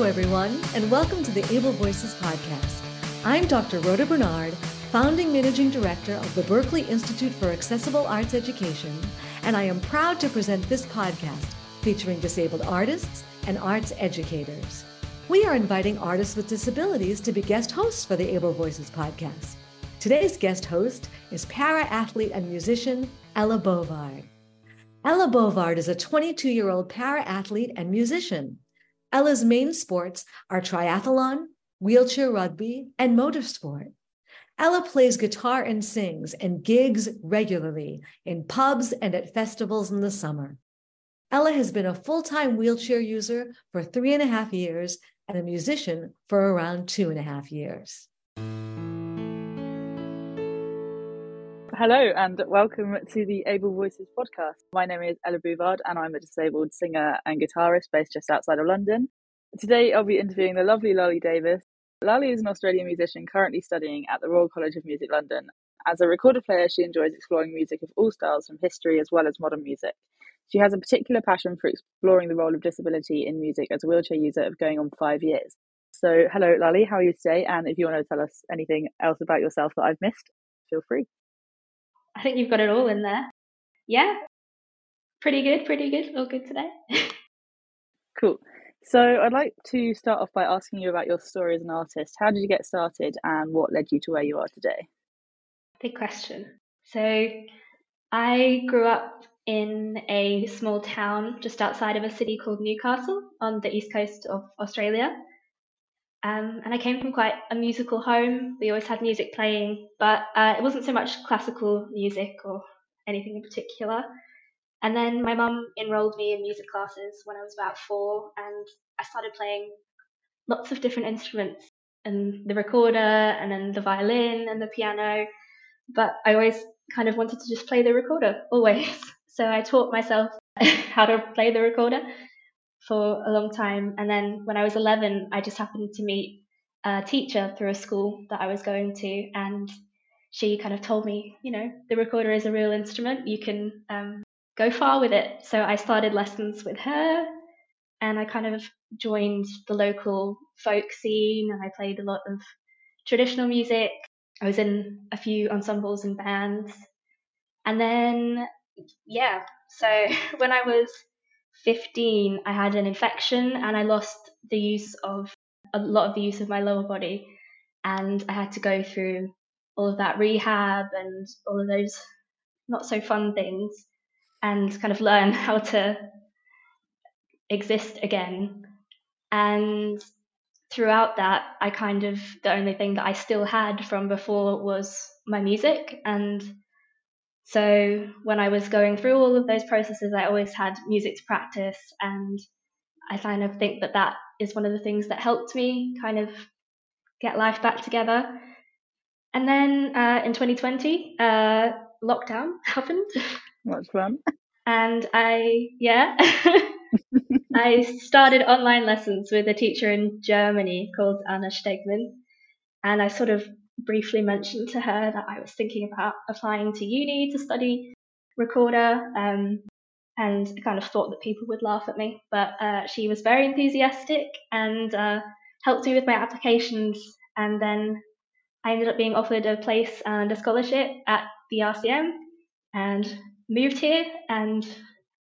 Hello, everyone, and welcome to the Able Voices podcast. I'm Dr. Rhoda Bernard, founding managing director of the Berklee Institute for Accessible Arts Education, and I am proud to present this podcast featuring disabled artists and arts educators. We are inviting artists with disabilities to be guest hosts for the Able Voices podcast. Today's guest host is para athlete and musician Ella Bouvard. Ella Bouvard is a 22 year old para athlete and musician. Ella's main sports are triathlon, wheelchair rugby, and motorsport. Ella plays guitar and sings and gigs regularly in pubs and at festivals in the summer. Ella has been a full time wheelchair user for three and a half years and a musician for around two and a half years. Hello and welcome to the Able Voices podcast. My name is Ella Bouvard and I'm a disabled singer and guitarist based just outside of London. Today I'll be interviewing the lovely Larli Davies. Larli is an Australian musician currently studying at the Royal College of Music London. As a recorder player, she enjoys exploring music of all styles from history as well as modern music. She has a particular passion for exploring the role of disability in music as a wheelchair user of going on five years. So, hello, Lolly, how are you today? And if you want to tell us anything else about yourself that I've missed, feel free. I think you've got it all in there. Yeah, pretty good, pretty good, all good today. cool. So I'd like to start off by asking you about your story as an artist. How did you get started and what led you to where you are today? Big question. So I grew up in a small town just outside of a city called Newcastle on the east coast of Australia. Um, and I came from quite a musical home. We always had music playing, but uh, it wasn't so much classical music or anything in particular. And then my mum enrolled me in music classes when I was about four, and I started playing lots of different instruments and the recorder, and then the violin and the piano. But I always kind of wanted to just play the recorder, always. So I taught myself how to play the recorder for a long time. And then when I was 11, I just happened to meet a teacher through a school that I was going to, and she kind of told me, you know, the recorder is a real instrument. You can um, go far with it. So I started lessons with her, and I kind of joined the local folk scene, and I played a lot of traditional music. I was in a few ensembles and bands. And then, yeah, so when I was 15, I had an infection and I lost the use of a lot of the use of my lower body. And I had to go through all of that rehab and all of those not so fun things and kind of learn how to exist again. And throughout that, I kind of, the only thing that I still had from before was my music. And so when I was going through all of those processes, I always had music to practice, and I kind of think that that is one of the things that helped me kind of get life back together. And then uh, in 2020, uh, lockdown happened. What's fun? And I, yeah, I started online lessons with a teacher in Germany called Anna Stegmann. And I sort of briefly mentioned to her that I was thinking about applying to uni to study recorder. Um, and I kind of thought that people would laugh at me, but uh, she was very enthusiastic and uh, helped me with my applications. And then I ended up being offered a place and a scholarship at the RCM and moved here, and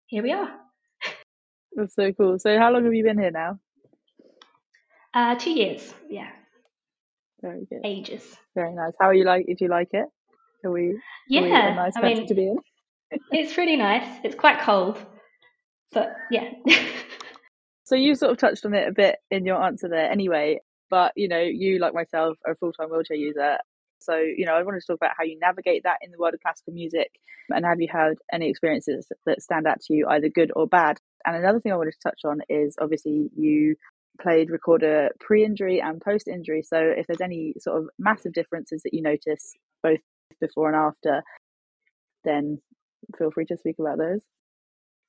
here we are. That's so cool. So, how long have you been here now? Uh, two years, yeah. Very good. Ages. Very nice. How are you like? Did you like it? Are we? Yeah, are we a nice I mean, to be in. it's pretty nice. It's quite cold, but yeah. so you sort of touched on it a bit in your answer there, anyway. But you know, you like myself are a full time wheelchair user. So you know, I wanted to talk about how you navigate that in the world of classical music, and have you had any experiences that stand out to you, either good or bad? And another thing I wanted to touch on is obviously you played recorder pre-injury and post-injury. So if there's any sort of massive differences that you notice both before and after, then feel free to speak about those.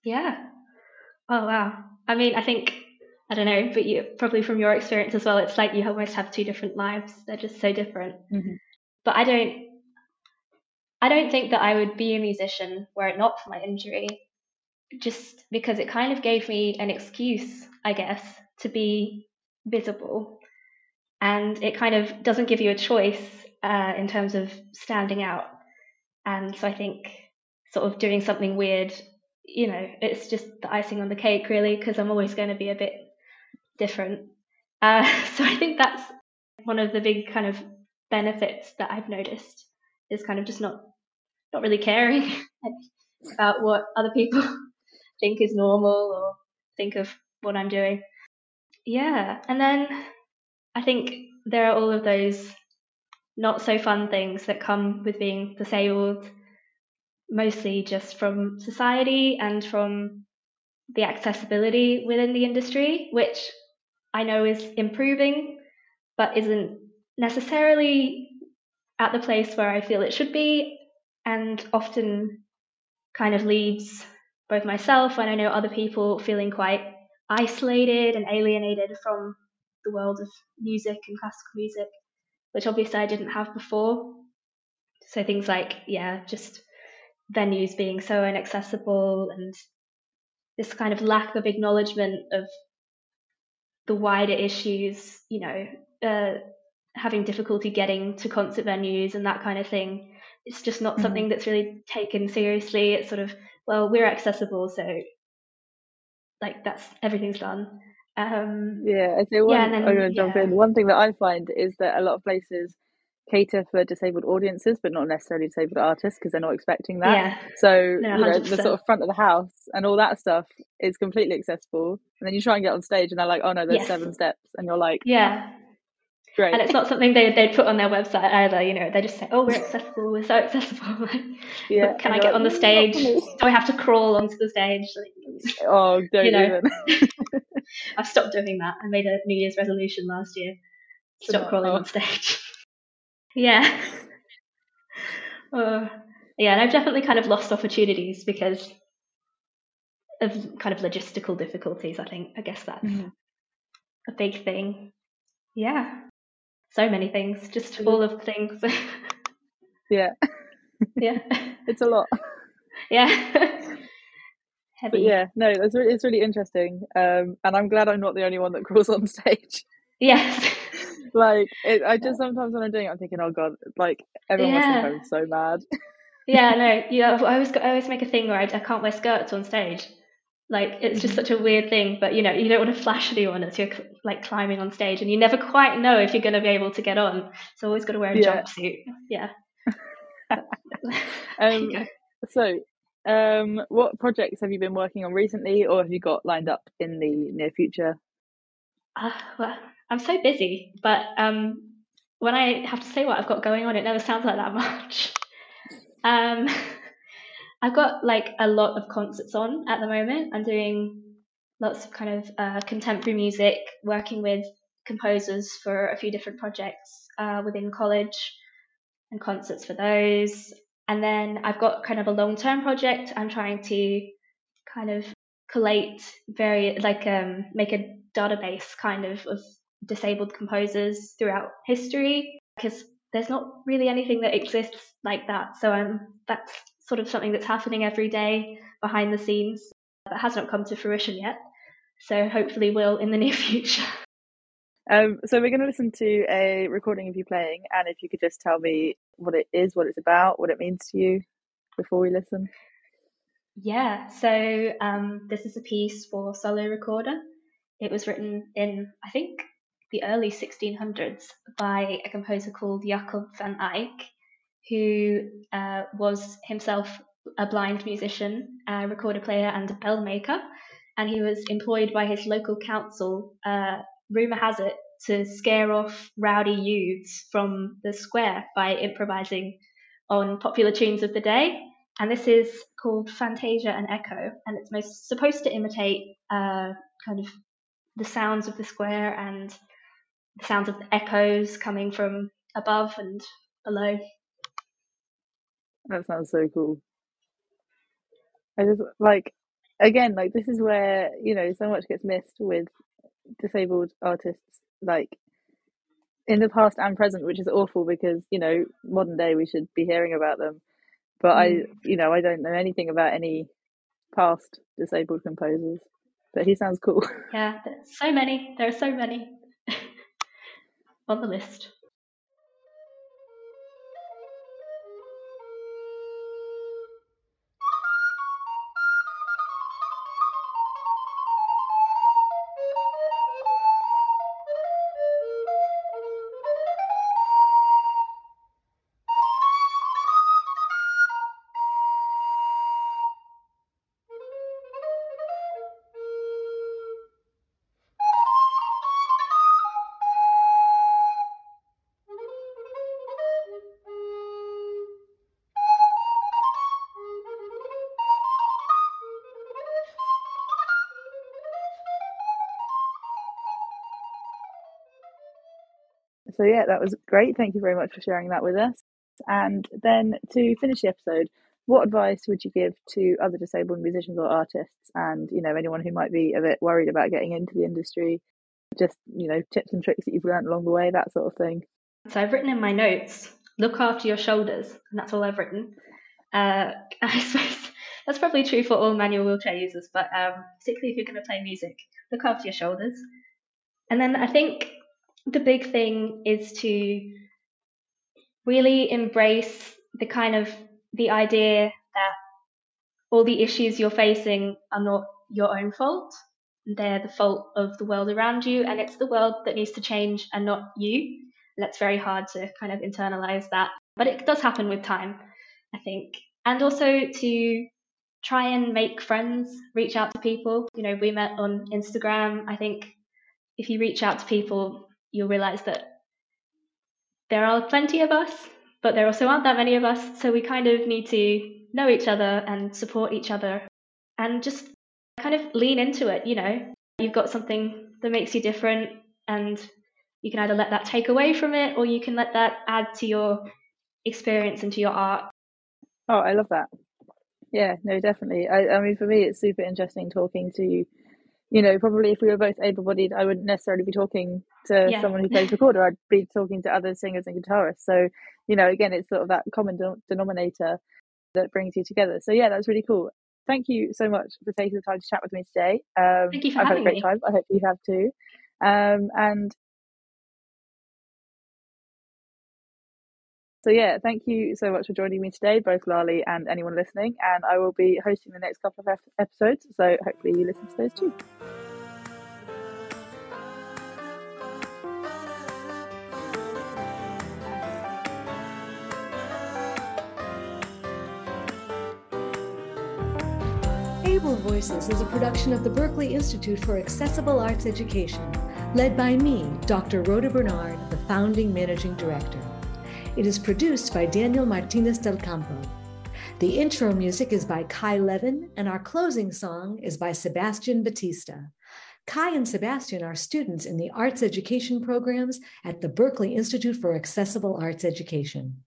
Yeah. Oh wow. I mean, I think I don't know, but you probably from your experience as well, it's like you almost have two different lives. They're just so different. Mm-hmm. But I don't I don't think that I would be a musician were it not for my injury. Just because it kind of gave me an excuse, I guess, to be visible and it kind of doesn't give you a choice uh, in terms of standing out. And so I think sort of doing something weird, you know, it's just the icing on the cake, really, because I'm always going to be a bit different. Uh, so I think that's one of the big kind of benefits that I've noticed is kind of just not not really caring about what other people think is normal or think of what I'm doing. Yeah, and then I think there are all of those not so fun things that come with being disabled, mostly just from society and from the accessibility within the industry, which I know is improving, but isn't necessarily at the place where I feel it should be, and often kind of leaves both myself and I know other people feeling quite isolated and alienated from the world of music and classical music, which obviously I didn't have before. So things like, yeah, just venues being so inaccessible and this kind of lack of acknowledgement of the wider issues, you know, uh, having difficulty getting to concert venues and that kind of thing. It's just not mm-hmm. something that's really taken seriously. It's sort of, well, we're accessible, so like that's everything's done. Um, yeah, so one, yeah, then, I'm going to jump yeah. in. One thing that I find is that a lot of places cater for disabled audiences, but not necessarily disabled artists because they're not expecting that. Yeah. So no, you know, the sort of front of the house and all that stuff is completely accessible. And then you try and get on stage, and they're like, "Oh no, there's yes. seven steps," and you're like, "Yeah." Great. And it's not something they they'd put on their website either. You know, they just say, "Oh, we're accessible. We're so accessible." yeah. Can I get like, on the stage? Do I have to crawl onto the stage? oh, don't you know. even. I've stopped doing that. I made a New Year's resolution last year. Stop crawling on stage. yeah. Uh, yeah, and I've definitely kind of lost opportunities because of kind of logistical difficulties. I think I guess that's mm-hmm. a big thing. Yeah, so many things, just all of things. yeah, yeah, it's a lot. Yeah, heavy. But yeah, no, it's really, it's really interesting, um, and I'm glad I'm not the only one that crawls on stage. Yes. like it, I just sometimes when I'm doing it, I'm thinking, oh god, like everyone yeah. must think I'm so mad. yeah, no, yeah. I always I always make a thing where I, I can't wear skirts on stage. Like it's just mm-hmm. such a weird thing, but you know you don't want to flash anyone as you're like climbing on stage, and you never quite know if you're going to be able to get on. So always got to wear a yeah. jumpsuit. Yeah. um, so um, what projects have you been working on recently, or have you got lined up in the near future? Uh, well, I'm so busy, but um, when I have to say what I've got going on, it never sounds like that much. um, I've got like a lot of concerts on at the moment. I'm doing lots of kind of uh, contemporary music, working with composers for a few different projects uh, within college and concerts for those. And then I've got kind of a long term project. I'm trying to kind of collate very, like, um, make a database kind of of disabled composers throughout history because there's not really anything that exists like that. So um, that's sort of something that's happening every day behind the scenes that has not come to fruition yet. So hopefully will in the near future. Um, so we're going to listen to a recording of you playing, and if you could just tell me what it is, what it's about, what it means to you, before we listen. Yeah. So um, this is a piece for solo recorder. It was written in, I think, the early 1600s by a composer called Jacob van Eyck, who uh, was himself a blind musician, a recorder player, and a bell maker. And he was employed by his local council uh, rumour has it, to scare off rowdy youths from the square by improvising on popular tunes of the day. And this is called Fantasia and Echo, and it's most supposed to imitate uh, kind of the sounds of the square and the sounds of the echoes coming from above and below. That sounds so cool. I just like again, like this is where you know so much gets missed with disabled artists like in the past and present which is awful because you know modern day we should be hearing about them but mm. i you know i don't know anything about any past disabled composers but he sounds cool yeah so many there are so many on the list. So, yeah, that was great. Thank you very much for sharing that with us. And then to finish the episode, what advice would you give to other disabled musicians or artists and, you know, anyone who might be a bit worried about getting into the industry? Just, you know, tips and tricks that you've learned along the way, that sort of thing. So I've written in my notes, look after your shoulders, and that's all I've written. Uh, I suppose that's probably true for all manual wheelchair users, but um, particularly if you're going to play music, look after your shoulders. And then I think the big thing is to really embrace the kind of the idea that all the issues you're facing are not your own fault. They're the fault of the world around you, and it's the world that needs to change and not you. That's very hard to kind of internalize that, but it does happen with time, I think. And also to try and make friends, reach out to people. You know, we met on Instagram. I think if you reach out to people, you'll realize that there are plenty of us, but there also aren't that many of us. So we kind of need to know each other and support each other and just kind of lean into it. You know, you've got something that makes you different, and you can either let that take away from it or you can let that add to your experience and to your art. Oh, I love that. Yeah, no, definitely. I, I mean, for me, it's super interesting talking to you know, probably if we were both able bodied, I wouldn't necessarily be talking to yeah. someone who plays recorder. I'd be talking to other singers and guitarists. So, you know, again, it's sort of that common de- denominator that brings you together. So, yeah, that's really cool. Thank you so much for taking the time to chat with me today. Um, Thank you for I've had a great me. time. I hope you have too. Um, and So yeah, thank you so much for joining me today, both Larli and anyone listening. And I will be hosting the next couple of episodes, so hopefully you listen to those too. Able Voices is a production of the Berklee Institute for Accessible Arts Education, led by me, Dr. Rhoda Bernard, the founding managing director. It is produced by Daniel Martinez del Campo. The intro music is by Kai Levin, and our closing song is by Sebastian Batista. Kai and Sebastian are students in the arts education programs at the Berklee Institute for Accessible Arts Education.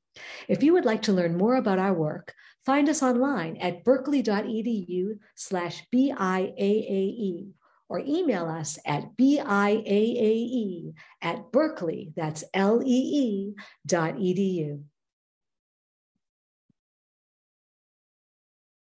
If you would like to learn more about our work, find us online at berklee.edu slash BIAAE or email us at BIAAE at berklee, that's L-E-E dot edu.